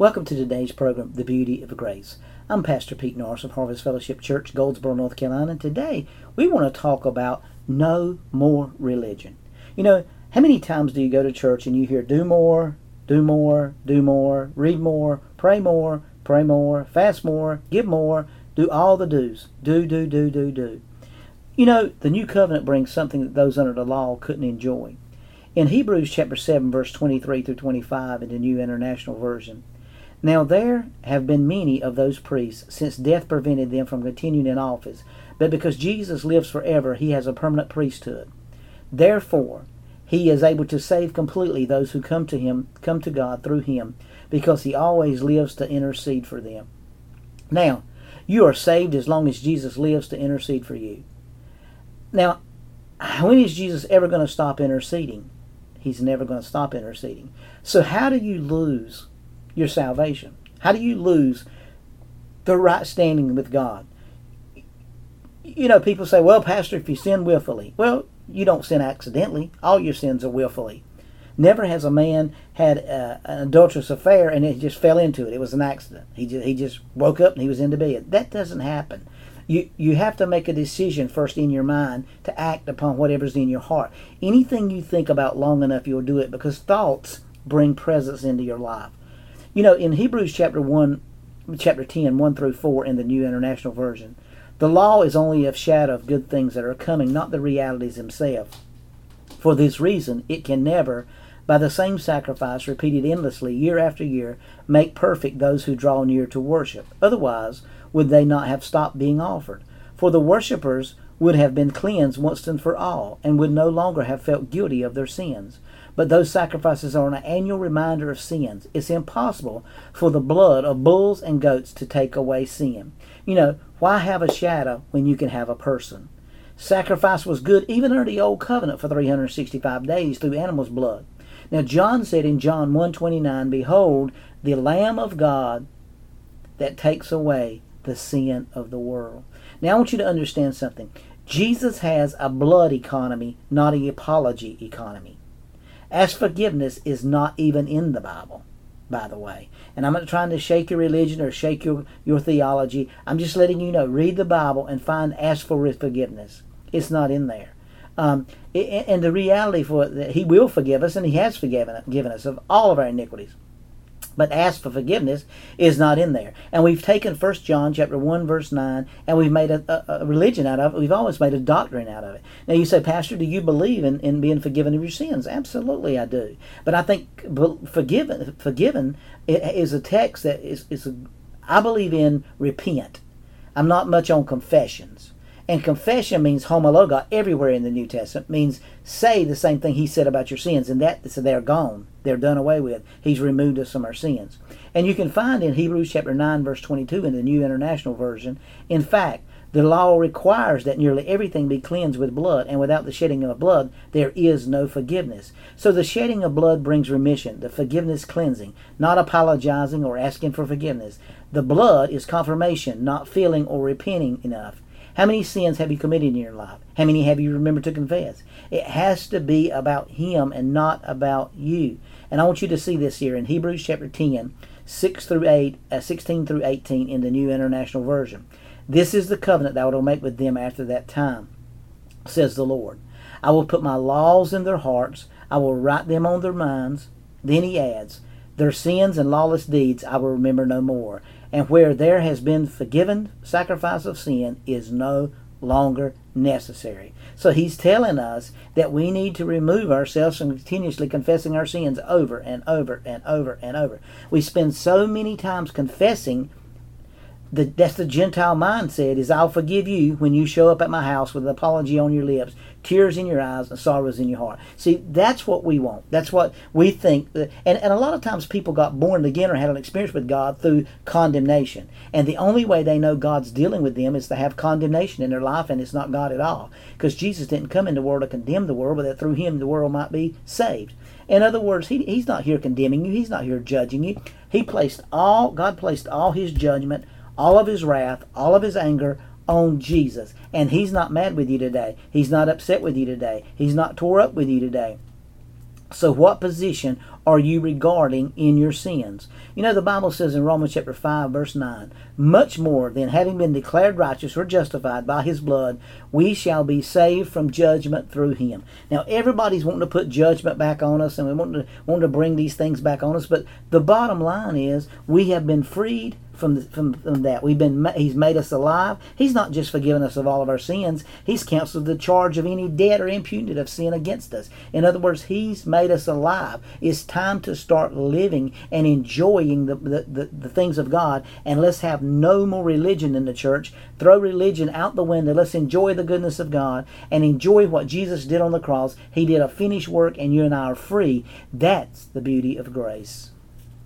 Welcome to today's program, The Beauty of Grace. I'm Pastor Pete Norris of Harvest Fellowship Church, Goldsboro, North Carolina, and today we want to talk about no more religion. You know, how many times do you go to church and you hear do more, do more, do more, read more, pray more, pray more, fast more, give more, do all the do's. Do, do, do, do, do. You know, the new covenant brings something that those under the law couldn't enjoy. In Hebrews chapter 7, verse 23 through 25 in the New International Version, now there have been many of those priests, since death prevented them from continuing in office, but because Jesus lives forever, he has a permanent priesthood. Therefore, he is able to save completely those who come to him, come to God through him, because he always lives to intercede for them. Now, you are saved as long as Jesus lives to intercede for you. Now, when is Jesus ever going to stop interceding? He's never going to stop interceding. So, how do you lose your salvation? How do you lose the right standing with God? You know, people say, well, Pastor, if you sin willfully, well, you don't sin accidentally. All your sins are willfully. Never has a man had a, an adulterous affair and it just fell into it. It was an accident. He just, he just woke up and he was into bed. That doesn't happen. You, you have to make a decision first in your mind to act upon whatever's in your heart. Anything you think about long enough, you'll do it because thoughts bring presence into your life. You know, in Hebrews chapter 1, chapter 10, 1 through 4 in the New International Version, the law is only a shadow of good things that are coming, not the realities themselves. For this reason, it can never, by the same sacrifice repeated endlessly year after year, make perfect those who draw near to worship. Otherwise, would they not have stopped being offered? For the worshippers would have been cleansed once and for all, and would no longer have felt guilty of their sins. But those sacrifices are an annual reminder of sins. It's impossible for the blood of bulls and goats to take away sin. You know, why have a shadow when you can have a person? Sacrifice was good even under the old covenant for 365 days through animals' blood. Now John said in John 1:29, "Behold, the Lamb of God that takes away the sin of the world." Now I want you to understand something. Jesus has a blood economy, not an apology economy. As forgiveness is not even in the Bible, by the way. And I'm not trying to shake your religion or shake your, your theology. I'm just letting you know read the Bible and find ask for forgiveness. It's not in there. Um, and the reality for that He will forgive us, and He has forgiven given us of all of our iniquities but ask for forgiveness is not in there. And we've taken First John chapter 1 verse 9 and we've made a, a, a, religion out of it. We've always made a doctrine out of it. Now you say, Pastor, do you believe in, in being forgiven of your sins? Absolutely I do. But I think forgiven forgiven is a text that is, is a, I believe in repent. I'm not much on confessions. And confession means homologeo everywhere in the New Testament, means say the same thing he said about your sins, and that so they're gone. They're done away with. He's removed us from our sins. And you can find in Hebrews chapter 9, verse 22 in the New International Version, in fact, the law requires that nearly everything be cleansed with blood, and without the shedding of blood, there is no forgiveness. So the shedding of blood brings remission, the forgiveness cleansing, not apologizing or asking for forgiveness. The blood is confirmation, not feeling or repenting enough. How many sins have you committed in your life? How many have you remembered to confess? It has to be about Him and not about you. And I want you to see this here in Hebrews chapter 10, 6 through 8, uh, 16 through 18 in the New International Version. This is the covenant that I will make with them after that time, says the Lord. I will put my laws in their hearts, I will write them on their minds. Then he adds, Their sins and lawless deeds I will remember no more and where there has been forgiven sacrifice of sin is no longer necessary. So he's telling us that we need to remove ourselves from continuously confessing our sins over and over and over and over. We spend so many times confessing the, that's the Gentile mindset is I'll forgive you when you show up at my house with an apology on your lips, tears in your eyes, and sorrows in your heart. See, that's what we want. That's what we think. That, and, and a lot of times people got born again or had an experience with God through condemnation. And the only way they know God's dealing with them is to have condemnation in their life, and it's not God at all. Because Jesus didn't come into the world to condemn the world, but that through him the world might be saved. In other words, he, he's not here condemning you. He's not here judging you. He placed all, God placed all his judgment all of his wrath, all of his anger on Jesus. And he's not mad with you today. He's not upset with you today. He's not tore up with you today. So, what position are you regarding in your sins? You know, the Bible says in Romans chapter 5, verse 9, much more than having been declared righteous or justified by his blood, we shall be saved from judgment through him. Now, everybody's wanting to put judgment back on us and we want to, want to bring these things back on us, but the bottom line is we have been freed from, the, from, from that. We've been He's made us alive. He's not just forgiven us of all of our sins. He's canceled the charge of any debt or imputed of sin against us. In other words, He's made us alive. It's time to start living and enjoying the, the, the, the things of God. And let's have no more religion in the church. Throw religion out the window. Let's enjoy the goodness of God and enjoy what Jesus did on the cross. He did a finished work, and you and I are free. That's the beauty of grace.